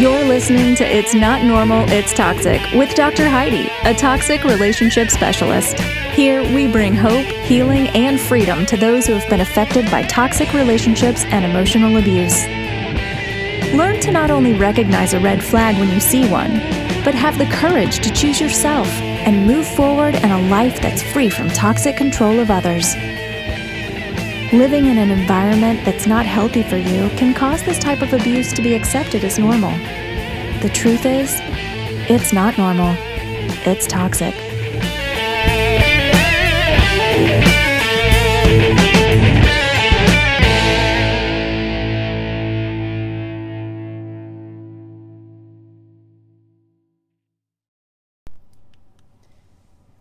You're listening to It's Not Normal, It's Toxic with Dr. Heidi, a toxic relationship specialist. Here, we bring hope, healing, and freedom to those who have been affected by toxic relationships and emotional abuse. Learn to not only recognize a red flag when you see one, but have the courage to choose yourself and move forward in a life that's free from toxic control of others. Living in an environment that's not healthy for you can cause this type of abuse to be accepted as normal. The truth is, it's not normal, it's toxic.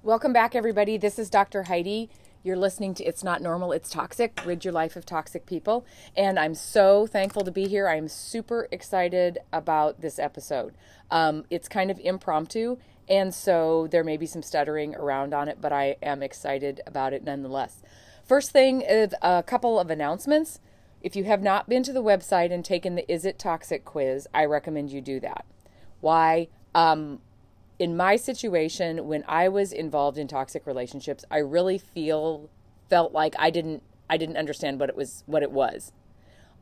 Welcome back, everybody. This is Dr. Heidi. You're listening to It's Not Normal, It's Toxic, Rid Your Life of Toxic People. And I'm so thankful to be here. I'm super excited about this episode. Um, it's kind of impromptu, and so there may be some stuttering around on it, but I am excited about it nonetheless. First thing is a couple of announcements. If you have not been to the website and taken the Is It Toxic quiz, I recommend you do that. Why? Um, in my situation when I was involved in toxic relationships, I really feel felt like I didn't I didn't understand what it was what it was.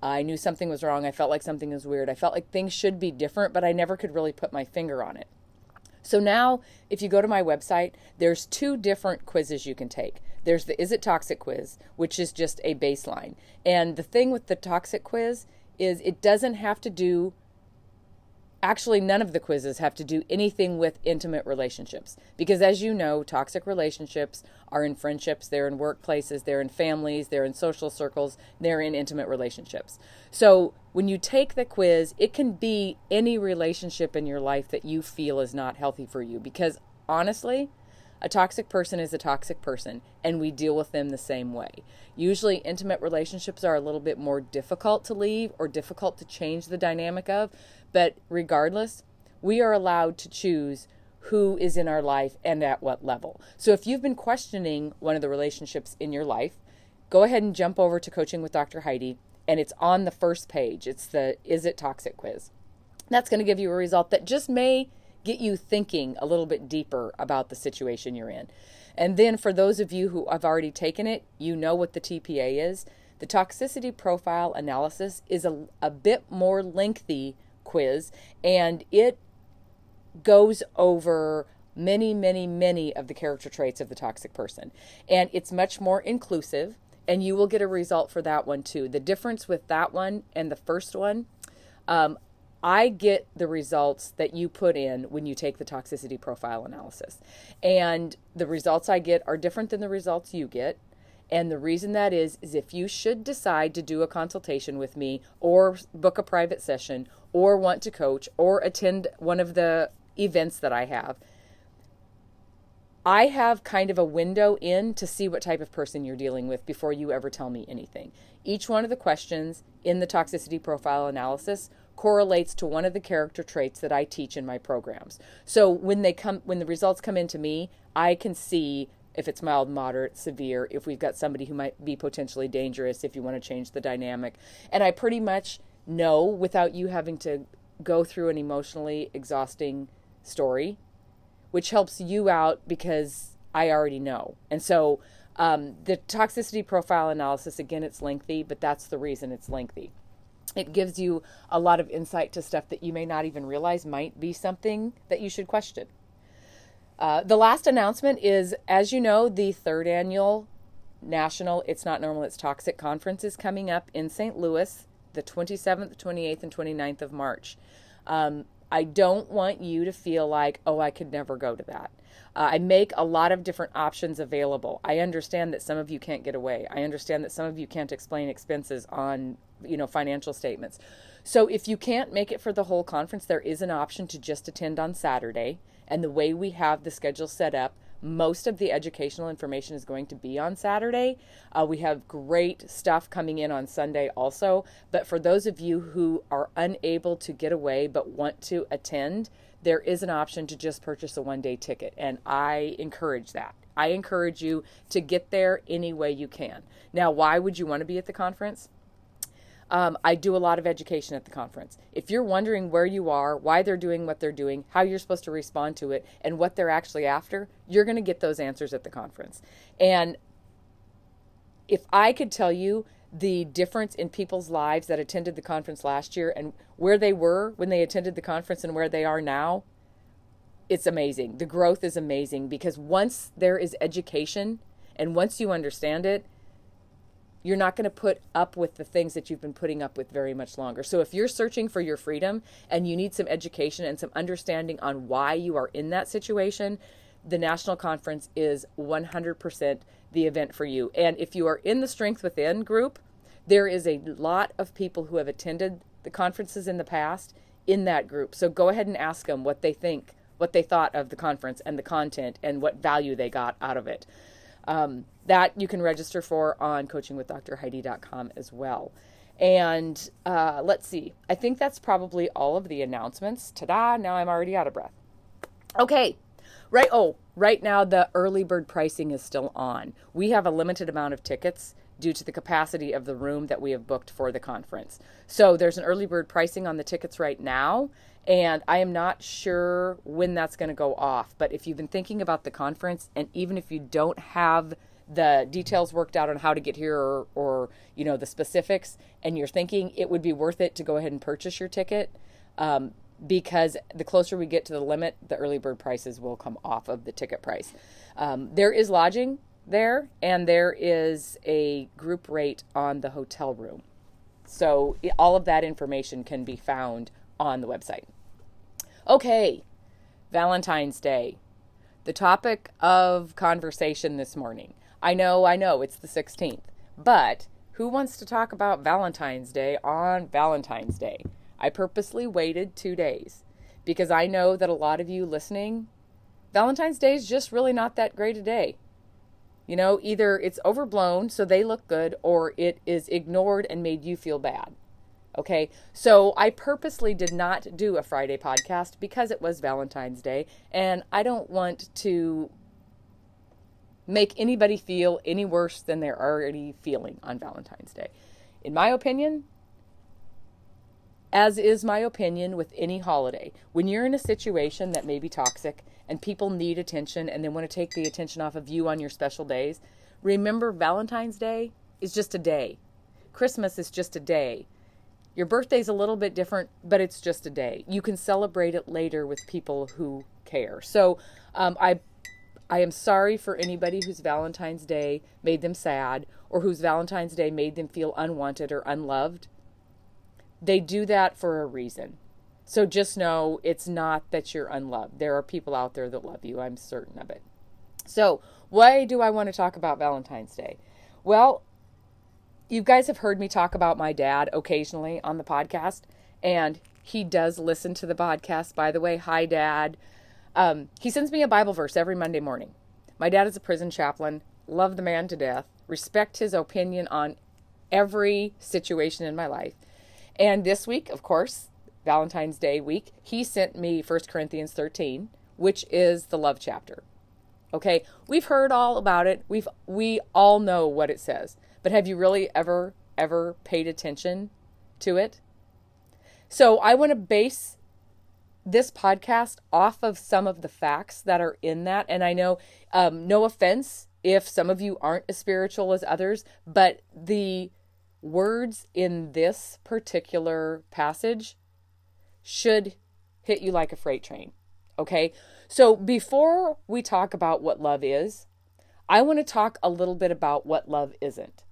I knew something was wrong. I felt like something was weird. I felt like things should be different, but I never could really put my finger on it. So now, if you go to my website, there's two different quizzes you can take. There's the Is It Toxic quiz, which is just a baseline. And the thing with the toxic quiz is it doesn't have to do actually none of the quizzes have to do anything with intimate relationships. Because as you know toxic relationships are in friendships they're in workplaces they're in families they're in social circles they're in intimate relationships. So when you take the quiz it can be any relationship in your life that you feel is not healthy for you. Because honestly a toxic person is a toxic person, and we deal with them the same way. Usually, intimate relationships are a little bit more difficult to leave or difficult to change the dynamic of, but regardless, we are allowed to choose who is in our life and at what level. So, if you've been questioning one of the relationships in your life, go ahead and jump over to Coaching with Dr. Heidi, and it's on the first page. It's the Is It Toxic quiz. That's going to give you a result that just may get you thinking a little bit deeper about the situation you're in. And then for those of you who have already taken it, you know what the TPA is. The toxicity profile analysis is a, a bit more lengthy quiz and it goes over many, many, many of the character traits of the toxic person. And it's much more inclusive, and you will get a result for that one too. The difference with that one and the first one, um, I get the results that you put in when you take the toxicity profile analysis. And the results I get are different than the results you get. And the reason that is, is if you should decide to do a consultation with me or book a private session or want to coach or attend one of the events that I have, I have kind of a window in to see what type of person you're dealing with before you ever tell me anything. Each one of the questions in the toxicity profile analysis correlates to one of the character traits that I teach in my programs. So when they come when the results come into me, I can see if it's mild, moderate, severe, if we've got somebody who might be potentially dangerous, if you want to change the dynamic. And I pretty much know without you having to go through an emotionally exhausting story, which helps you out because I already know. And so um, the toxicity profile analysis, again, it's lengthy, but that's the reason it's lengthy it gives you a lot of insight to stuff that you may not even realize might be something that you should question. Uh, the last announcement is, as you know, the third annual National It's Not Normal, It's Toxic conference is coming up in St. Louis the 27th, 28th, and 29th of March. Um, I don't want you to feel like, oh, I could never go to that. Uh, I make a lot of different options available. I understand that some of you can't get away. I understand that some of you can't explain expenses on you know financial statements. So if you can't make it for the whole conference, there is an option to just attend on Saturday. And the way we have the schedule set up, most of the educational information is going to be on Saturday. Uh, we have great stuff coming in on Sunday also. But for those of you who are unable to get away but want to attend, there is an option to just purchase a one day ticket. And I encourage that. I encourage you to get there any way you can. Now, why would you want to be at the conference? Um, I do a lot of education at the conference. If you're wondering where you are, why they're doing what they're doing, how you're supposed to respond to it, and what they're actually after, you're going to get those answers at the conference. And if I could tell you the difference in people's lives that attended the conference last year and where they were when they attended the conference and where they are now, it's amazing. The growth is amazing because once there is education and once you understand it, you're not going to put up with the things that you've been putting up with very much longer. So if you're searching for your freedom and you need some education and some understanding on why you are in that situation, the national conference is 100% the event for you. And if you are in the Strength Within group, there is a lot of people who have attended the conferences in the past in that group. So go ahead and ask them what they think, what they thought of the conference and the content and what value they got out of it. Um, that you can register for on coachingwithdrheidi.com as well. And uh, let's see, I think that's probably all of the announcements. Ta da, now I'm already out of breath. Okay, right. Oh, right now the early bird pricing is still on. We have a limited amount of tickets due to the capacity of the room that we have booked for the conference. So there's an early bird pricing on the tickets right now, and I am not sure when that's going to go off. But if you've been thinking about the conference, and even if you don't have the details worked out on how to get here or, or you know the specifics and you're thinking it would be worth it to go ahead and purchase your ticket um, because the closer we get to the limit the early bird prices will come off of the ticket price um, there is lodging there and there is a group rate on the hotel room so all of that information can be found on the website okay valentine's day the topic of conversation this morning I know, I know, it's the 16th. But who wants to talk about Valentine's Day on Valentine's Day? I purposely waited two days because I know that a lot of you listening, Valentine's Day is just really not that great a day. You know, either it's overblown so they look good or it is ignored and made you feel bad. Okay, so I purposely did not do a Friday podcast because it was Valentine's Day and I don't want to make anybody feel any worse than they're already feeling on Valentine's Day. In my opinion, as is my opinion with any holiday, when you're in a situation that may be toxic and people need attention and they want to take the attention off of you on your special days, remember Valentine's Day is just a day. Christmas is just a day. Your birthday's a little bit different, but it's just a day. You can celebrate it later with people who care. So um, I I am sorry for anybody whose Valentine's Day made them sad or whose Valentine's Day made them feel unwanted or unloved. They do that for a reason. So just know it's not that you're unloved. There are people out there that love you. I'm certain of it. So, why do I want to talk about Valentine's Day? Well, you guys have heard me talk about my dad occasionally on the podcast, and he does listen to the podcast, by the way. Hi, Dad. Um, he sends me a Bible verse every Monday morning. My dad is a prison chaplain. Love the man to death. Respect his opinion on every situation in my life. And this week, of course, Valentine's Day week, he sent me 1 Corinthians 13, which is the love chapter. Okay, we've heard all about it. We've we all know what it says. But have you really ever ever paid attention to it? So I want to base this podcast off of some of the facts that are in that. And I know, um, no offense if some of you aren't as spiritual as others, but the words in this particular passage should hit you like a freight train. Okay. So before we talk about what love is, I want to talk a little bit about what love isn't.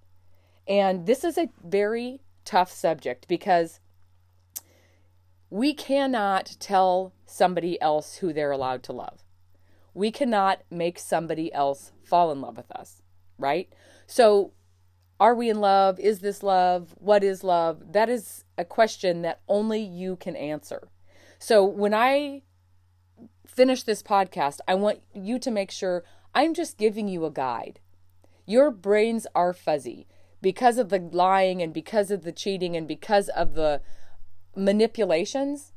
And this is a very tough subject because we cannot tell somebody else who they're allowed to love. We cannot make somebody else fall in love with us, right? So, are we in love? Is this love? What is love? That is a question that only you can answer. So, when I finish this podcast, I want you to make sure I'm just giving you a guide. Your brains are fuzzy because of the lying and because of the cheating and because of the manipulations,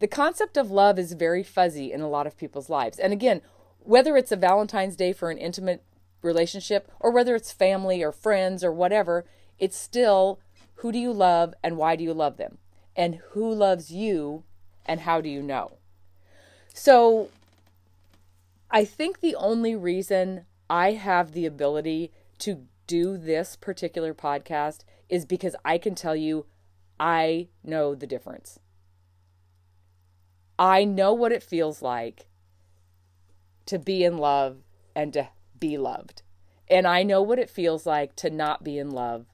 the concept of love is very fuzzy in a lot of people's lives. And again, whether it's a Valentine's Day for an intimate relationship or whether it's family or friends or whatever, it's still who do you love and why do you love them? And who loves you and how do you know? So I think the only reason I have the ability to do this particular podcast is because I can tell you I know the difference. I know what it feels like to be in love and to be loved. And I know what it feels like to not be in love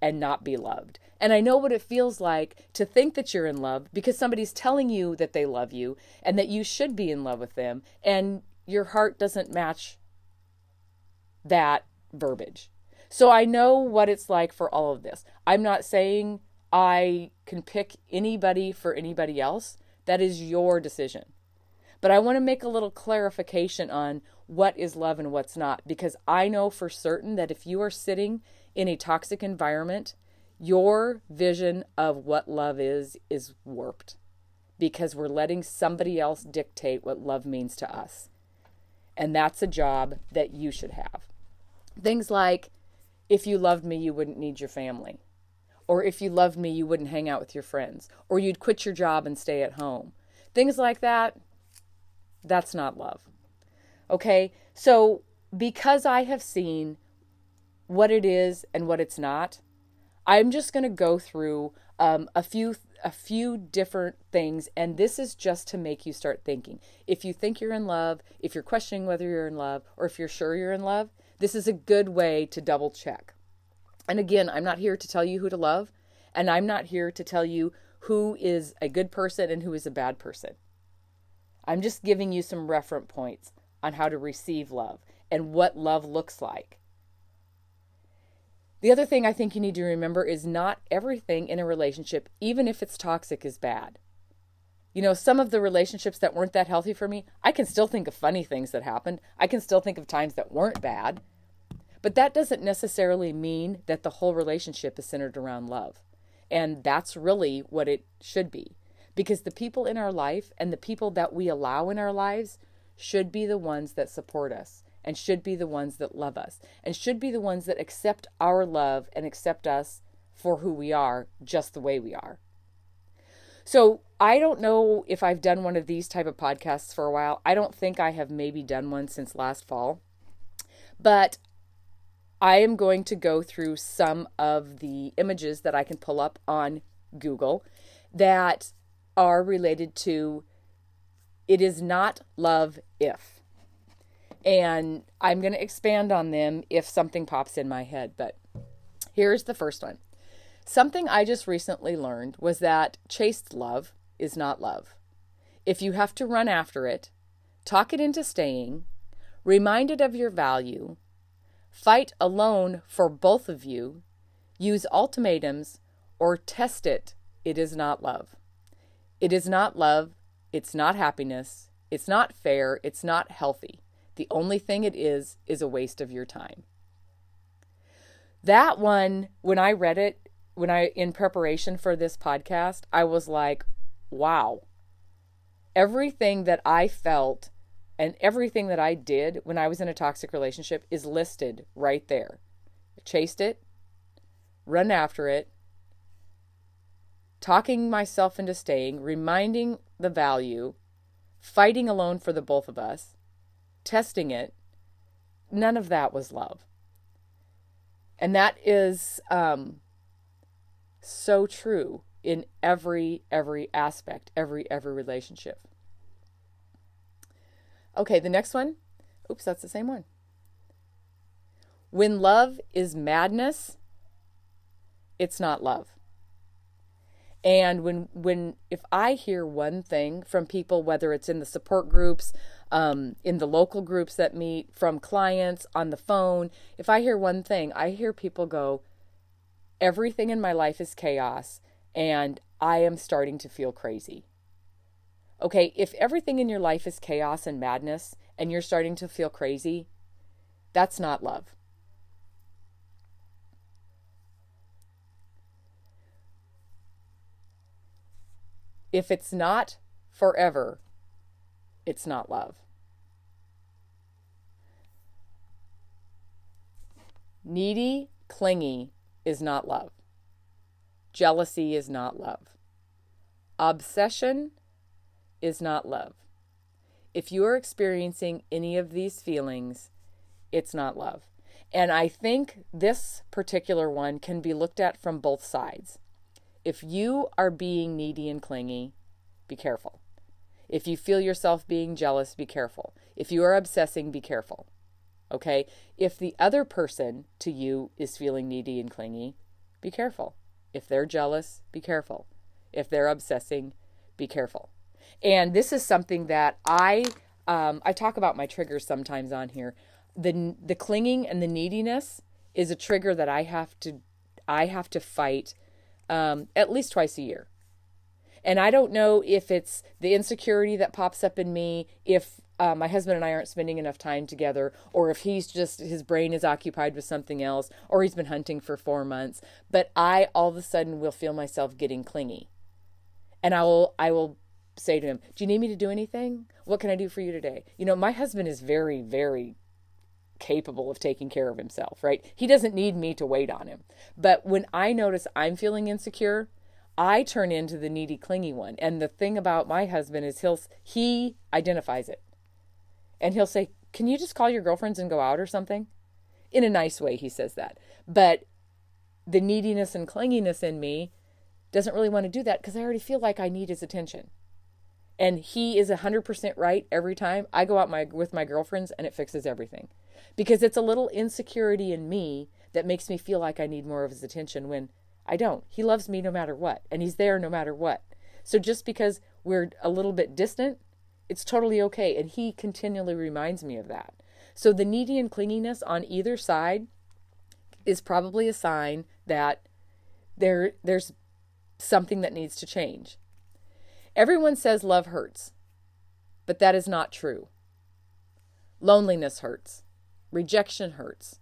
and not be loved. And I know what it feels like to think that you're in love because somebody's telling you that they love you and that you should be in love with them, and your heart doesn't match that verbiage. So I know what it's like for all of this. I'm not saying I can pick anybody for anybody else. That is your decision. But I want to make a little clarification on what is love and what's not because I know for certain that if you are sitting in a toxic environment, your vision of what love is is warped because we're letting somebody else dictate what love means to us. And that's a job that you should have. Things like if you loved me, you wouldn't need your family. Or if you loved me, you wouldn't hang out with your friends. Or you'd quit your job and stay at home. Things like that, that's not love. Okay? So, because I have seen what it is and what it's not, I'm just going to go through um, a few a few different things and this is just to make you start thinking. If you think you're in love, if you're questioning whether you're in love or if you're sure you're in love, this is a good way to double check. And again, I'm not here to tell you who to love, and I'm not here to tell you who is a good person and who is a bad person. I'm just giving you some reference points on how to receive love and what love looks like. The other thing I think you need to remember is not everything in a relationship, even if it's toxic, is bad. You know, some of the relationships that weren't that healthy for me, I can still think of funny things that happened. I can still think of times that weren't bad. But that doesn't necessarily mean that the whole relationship is centered around love. And that's really what it should be. Because the people in our life and the people that we allow in our lives should be the ones that support us and should be the ones that love us and should be the ones that accept our love and accept us for who we are, just the way we are. So, I don't know if I've done one of these type of podcasts for a while. I don't think I have maybe done one since last fall. But I am going to go through some of the images that I can pull up on Google that are related to it is not love if. And I'm going to expand on them if something pops in my head. But here's the first one. Something I just recently learned was that chased love is not love. If you have to run after it, talk it into staying, remind it of your value, fight alone for both of you, use ultimatums, or test it, it is not love. It is not love it's not happiness. It's not fair. It's not healthy. The only thing it is is a waste of your time. That one, when I read it, when I, in preparation for this podcast, I was like, wow. Everything that I felt and everything that I did when I was in a toxic relationship is listed right there. I chased it, run after it, talking myself into staying, reminding the value, fighting alone for the both of us, testing it, none of that was love. And that is um, so true in every every aspect, every every relationship. Okay, the next one. Oops, that's the same one. When love is madness, it's not love. And when when if I hear one thing from people, whether it's in the support groups, um, in the local groups that meet, from clients on the phone, if I hear one thing, I hear people go, "Everything in my life is chaos, and I am starting to feel crazy." Okay, if everything in your life is chaos and madness, and you're starting to feel crazy, that's not love. If it's not forever, it's not love. Needy, clingy is not love. jealousy is not love. Obsession is not love. If you are experiencing any of these feelings, it's not love. And I think this particular one can be looked at from both sides. If you are being needy and clingy, be careful. If you feel yourself being jealous, be careful. If you are obsessing, be careful. Okay? If the other person to you is feeling needy and clingy, be careful. If they're jealous, be careful. If they're obsessing, be careful. And this is something that I um, I talk about my triggers sometimes on here. The the clinging and the neediness is a trigger that I have to I have to fight um, at least twice a year. And I don't know if it's the insecurity that pops up in me, if uh, my husband and I aren't spending enough time together, or if he's just, his brain is occupied with something else, or he's been hunting for four months. But I all of a sudden will feel myself getting clingy. And I will, I will say to him, Do you need me to do anything? What can I do for you today? You know, my husband is very, very capable of taking care of himself, right? He doesn't need me to wait on him. But when I notice I'm feeling insecure, I turn into the needy, clingy one. And the thing about my husband is he'll he identifies it, and he'll say, "Can you just call your girlfriends and go out or something?" In a nice way, he says that. But the neediness and clinginess in me doesn't really want to do that because I already feel like I need his attention. And he is 100% right every time. I go out my with my girlfriends and it fixes everything. Because it's a little insecurity in me that makes me feel like I need more of his attention when I don't. He loves me no matter what, and He's there no matter what. So just because we're a little bit distant, it's totally okay. And He continually reminds me of that. So the needy and clinginess on either side is probably a sign that there there's something that needs to change. Everyone says love hurts, but that is not true. Loneliness hurts. Rejection hurts.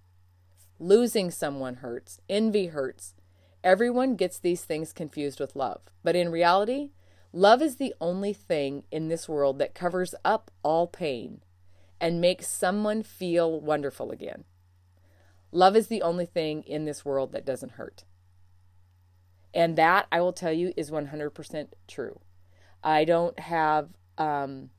Losing someone hurts. Envy hurts. Everyone gets these things confused with love. But in reality, love is the only thing in this world that covers up all pain and makes someone feel wonderful again. Love is the only thing in this world that doesn't hurt. And that, I will tell you, is 100% true. I don't have um,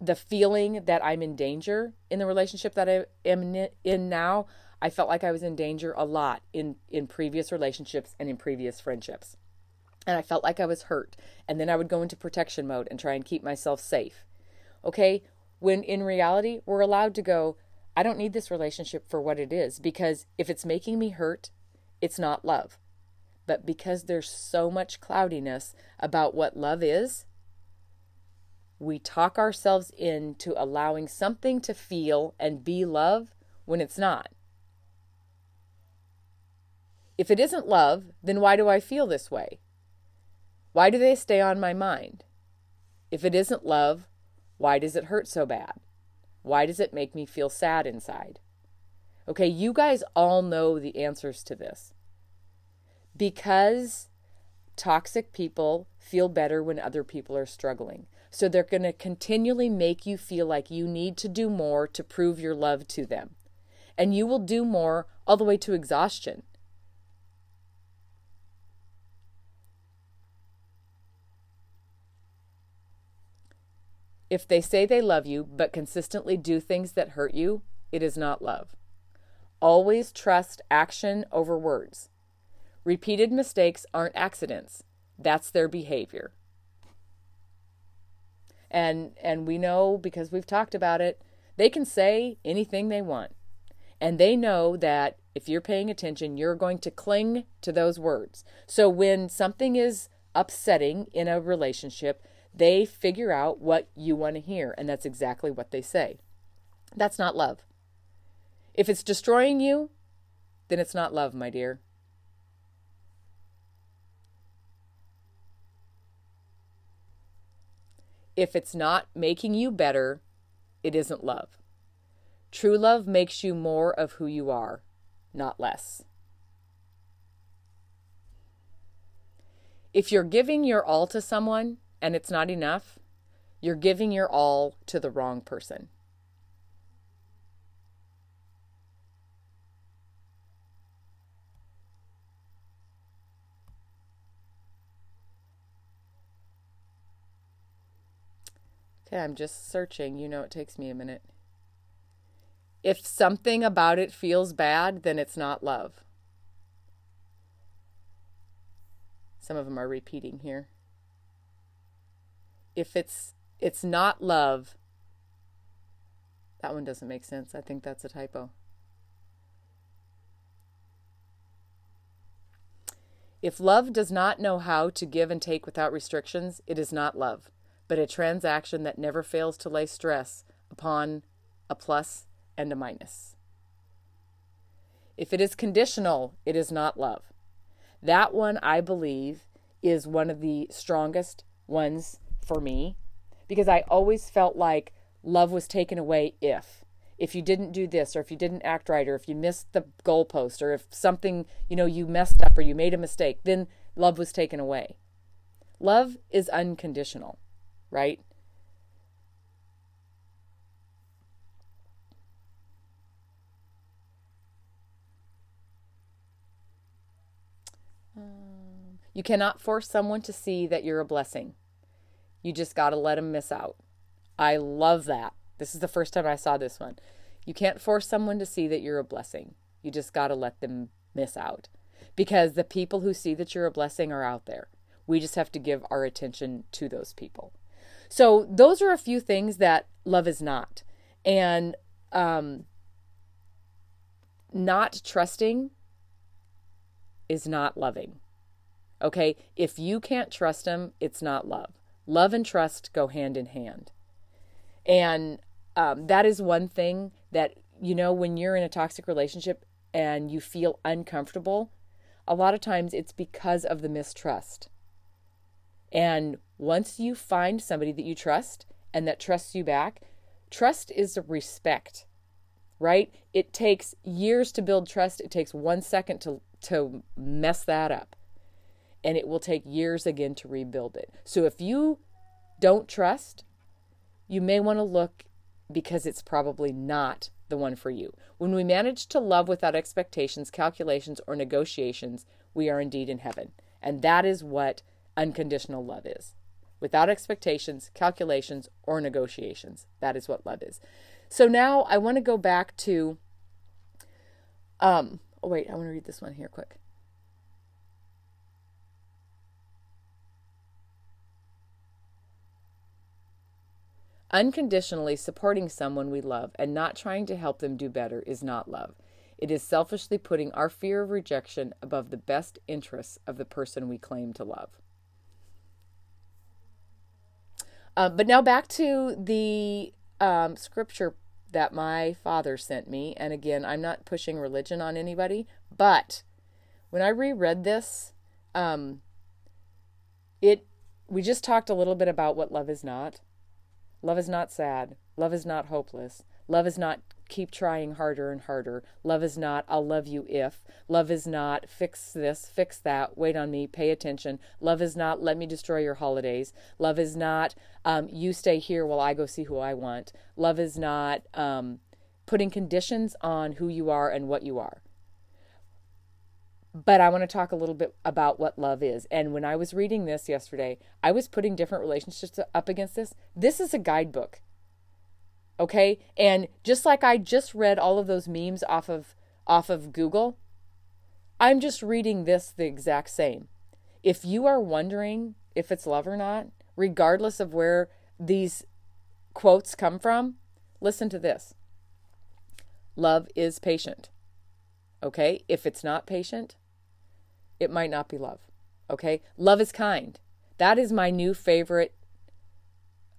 the feeling that I'm in danger in the relationship that I am in now. I felt like I was in danger a lot in, in previous relationships and in previous friendships. And I felt like I was hurt. And then I would go into protection mode and try and keep myself safe. Okay? When in reality, we're allowed to go, I don't need this relationship for what it is because if it's making me hurt, it's not love. But because there's so much cloudiness about what love is, we talk ourselves into allowing something to feel and be love when it's not. If it isn't love, then why do I feel this way? Why do they stay on my mind? If it isn't love, why does it hurt so bad? Why does it make me feel sad inside? Okay, you guys all know the answers to this. Because toxic people feel better when other people are struggling. So they're going to continually make you feel like you need to do more to prove your love to them. And you will do more all the way to exhaustion. If they say they love you but consistently do things that hurt you, it is not love. Always trust action over words. Repeated mistakes aren't accidents. That's their behavior. And and we know because we've talked about it, they can say anything they want. And they know that if you're paying attention, you're going to cling to those words. So when something is upsetting in a relationship, they figure out what you want to hear, and that's exactly what they say. That's not love. If it's destroying you, then it's not love, my dear. If it's not making you better, it isn't love. True love makes you more of who you are, not less. If you're giving your all to someone, and it's not enough, you're giving your all to the wrong person. Okay, I'm just searching. You know, it takes me a minute. If something about it feels bad, then it's not love. Some of them are repeating here. If it's it's not love, that one doesn't make sense. I think that's a typo. If love does not know how to give and take without restrictions, it is not love, but a transaction that never fails to lay stress upon a plus and a minus. If it is conditional, it is not love. That one, I believe, is one of the strongest ones for me because I always felt like love was taken away if if you didn't do this or if you didn't act right or if you missed the goalpost or if something you know you messed up or you made a mistake then love was taken away love is unconditional right you cannot force someone to see that you're a blessing you just got to let them miss out. I love that. This is the first time I saw this one. You can't force someone to see that you're a blessing. You just got to let them miss out. Because the people who see that you're a blessing are out there. We just have to give our attention to those people. So, those are a few things that love is not. And um, not trusting is not loving. Okay? If you can't trust them, it's not love. Love and trust go hand in hand. And um, that is one thing that, you know, when you're in a toxic relationship and you feel uncomfortable, a lot of times it's because of the mistrust. And once you find somebody that you trust and that trusts you back, trust is respect, right? It takes years to build trust. It takes one second to, to mess that up and it will take years again to rebuild it. So if you don't trust, you may want to look because it's probably not the one for you. When we manage to love without expectations, calculations, or negotiations, we are indeed in heaven. And that is what unconditional love is. Without expectations, calculations, or negotiations. That is what love is. So now I want to go back to um oh wait, I want to read this one here quick. Unconditionally supporting someone we love and not trying to help them do better is not love. It is selfishly putting our fear of rejection above the best interests of the person we claim to love. Uh, but now back to the um, scripture that my father sent me. And again, I'm not pushing religion on anybody, but when I reread this, um, it we just talked a little bit about what love is not. Love is not sad. Love is not hopeless. Love is not keep trying harder and harder. Love is not I'll love you if. Love is not fix this, fix that, wait on me, pay attention. Love is not let me destroy your holidays. Love is not um, you stay here while I go see who I want. Love is not um, putting conditions on who you are and what you are. But I want to talk a little bit about what love is. And when I was reading this yesterday, I was putting different relationships up against this. This is a guidebook. Okay? And just like I just read all of those memes off of off of Google, I'm just reading this the exact same. If you are wondering if it's love or not, regardless of where these quotes come from, listen to this. Love is patient. Okay? If it's not patient, it might not be love. Okay? Love is kind. That is my new favorite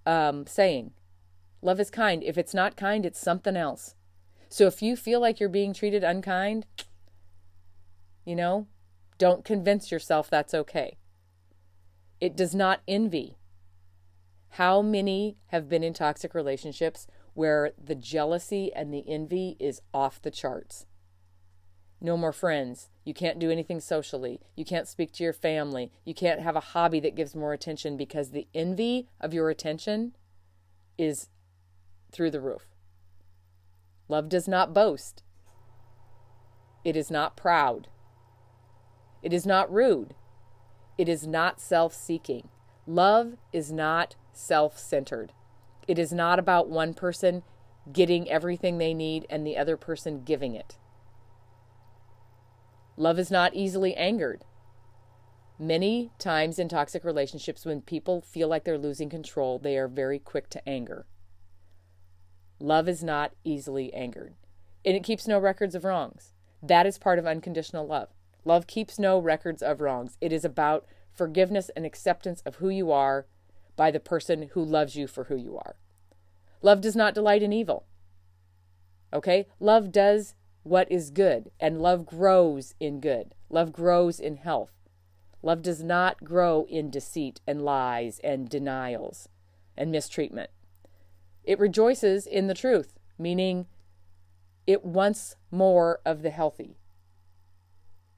um, saying. Love is kind. If it's not kind, it's something else. So if you feel like you're being treated unkind, you know, don't convince yourself that's okay. It does not envy. How many have been in toxic relationships where the jealousy and the envy is off the charts? no more friends. You can't do anything socially. You can't speak to your family. You can't have a hobby that gives more attention because the envy of your attention is through the roof. Love does not boast. It is not proud. It is not rude. It is not self seeking. Love is not self centered. It is not about one person getting everything they need and the other person giving it. Love is not easily angered. Many times in toxic relationships, when people feel like they're losing control, they are very quick to anger. Love is not easily angered, and it keeps no records of wrongs. That is part of unconditional love. Love keeps no records of wrongs. It is about forgiveness and acceptance of who you are by the person who loves you for who you are. Love does not delight in evil. Okay? Love does what is good, and love grows in good. Love grows in health. Love does not grow in deceit and lies and denials and mistreatment. It rejoices in the truth, meaning it wants more of the healthy.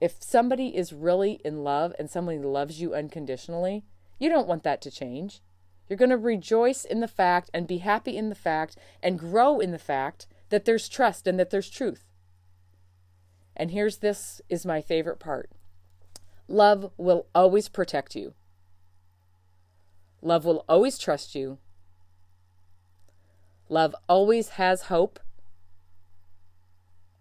If somebody is really in love and somebody loves you unconditionally, you don't want that to change. You're going to rejoice in the fact and be happy in the fact and grow in the fact that there's trust and that there's truth. And here's this is my favorite part. Love will always protect you. Love will always trust you. Love always has hope.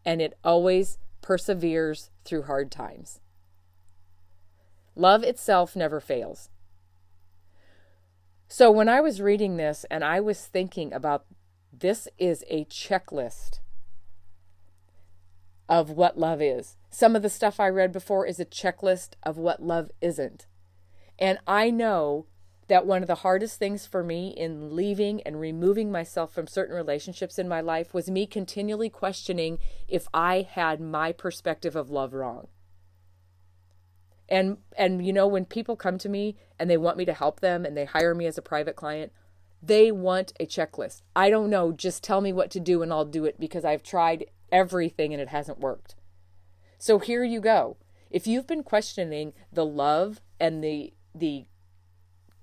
And it always perseveres through hard times. Love itself never fails. So when I was reading this and I was thinking about this is a checklist of what love is. Some of the stuff I read before is a checklist of what love isn't. And I know that one of the hardest things for me in leaving and removing myself from certain relationships in my life was me continually questioning if I had my perspective of love wrong. And and you know when people come to me and they want me to help them and they hire me as a private client, they want a checklist. I don't know, just tell me what to do and I'll do it because I've tried everything and it hasn't worked. So here you go. If you've been questioning the love and the the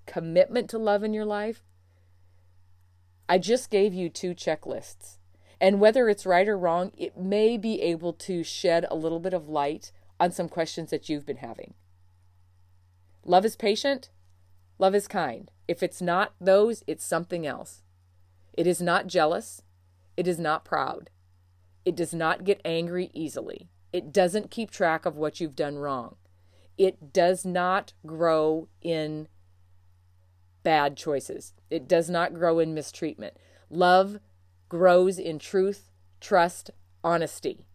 commitment to love in your life, I just gave you two checklists. And whether it's right or wrong, it may be able to shed a little bit of light on some questions that you've been having. Love is patient, love is kind. If it's not those, it's something else. It is not jealous, it is not proud. It does not get angry easily. It doesn't keep track of what you've done wrong. It does not grow in bad choices. It does not grow in mistreatment. Love grows in truth, trust, honesty.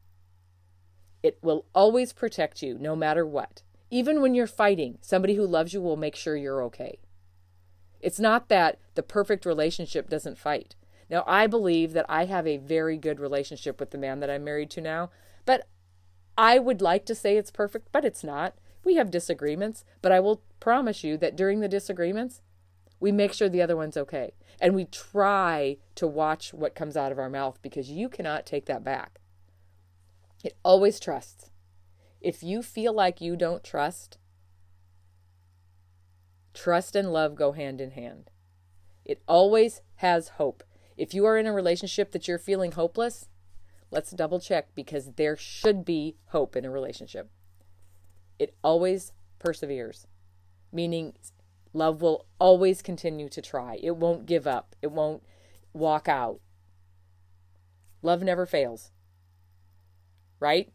It will always protect you no matter what. Even when you're fighting, somebody who loves you will make sure you're okay. It's not that the perfect relationship doesn't fight. Now, I believe that I have a very good relationship with the man that I'm married to now, but I would like to say it's perfect, but it's not. We have disagreements, but I will promise you that during the disagreements, we make sure the other one's okay. And we try to watch what comes out of our mouth because you cannot take that back. It always trusts. If you feel like you don't trust, trust and love go hand in hand. It always has hope. If you are in a relationship that you're feeling hopeless, let's double check because there should be hope in a relationship. It always perseveres, meaning Love will always continue to try. It won't give up. It won't walk out. Love never fails. Right?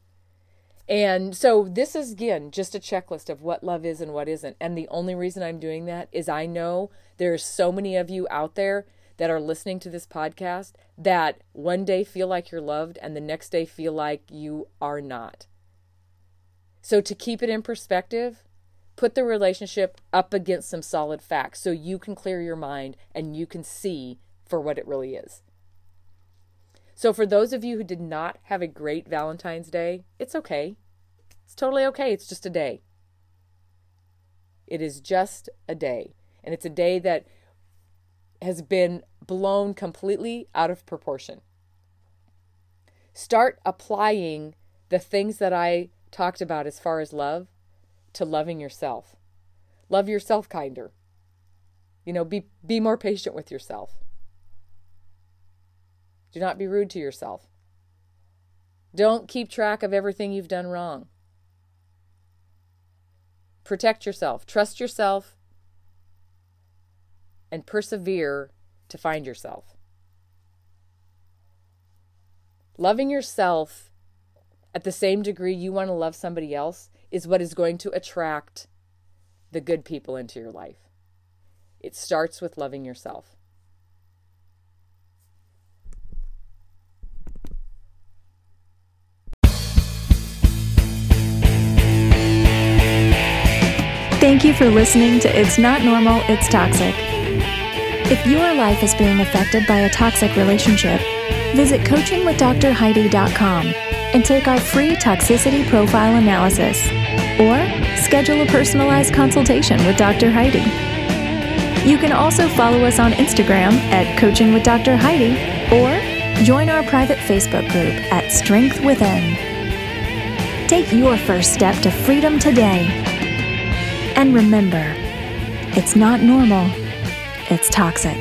And so this is again just a checklist of what love is and what isn't. And the only reason I'm doing that is I know there's so many of you out there that are listening to this podcast that one day feel like you're loved and the next day feel like you are not. So to keep it in perspective, put the relationship up against some solid facts so you can clear your mind and you can see for what it really is. So, for those of you who did not have a great Valentine's Day, it's okay. It's totally okay. It's just a day. It is just a day. And it's a day that has been blown completely out of proportion. Start applying the things that I talked about as far as love to loving yourself. Love yourself kinder. You know, be be more patient with yourself. Do not be rude to yourself. Don't keep track of everything you've done wrong. Protect yourself, trust yourself, and persevere to find yourself. Loving yourself at the same degree you want to love somebody else is what is going to attract the good people into your life. It starts with loving yourself. Thank you for listening to It's Not Normal, It's Toxic. If your life is being affected by a toxic relationship, visit coachingwithdrheidi.com and take our free toxicity profile analysis or schedule a personalized consultation with Dr. Heidi. You can also follow us on Instagram at Coaching with Dr. Heidi or join our private Facebook group at Strength Within. Take your first step to freedom today. And remember, it's not normal, it's toxic.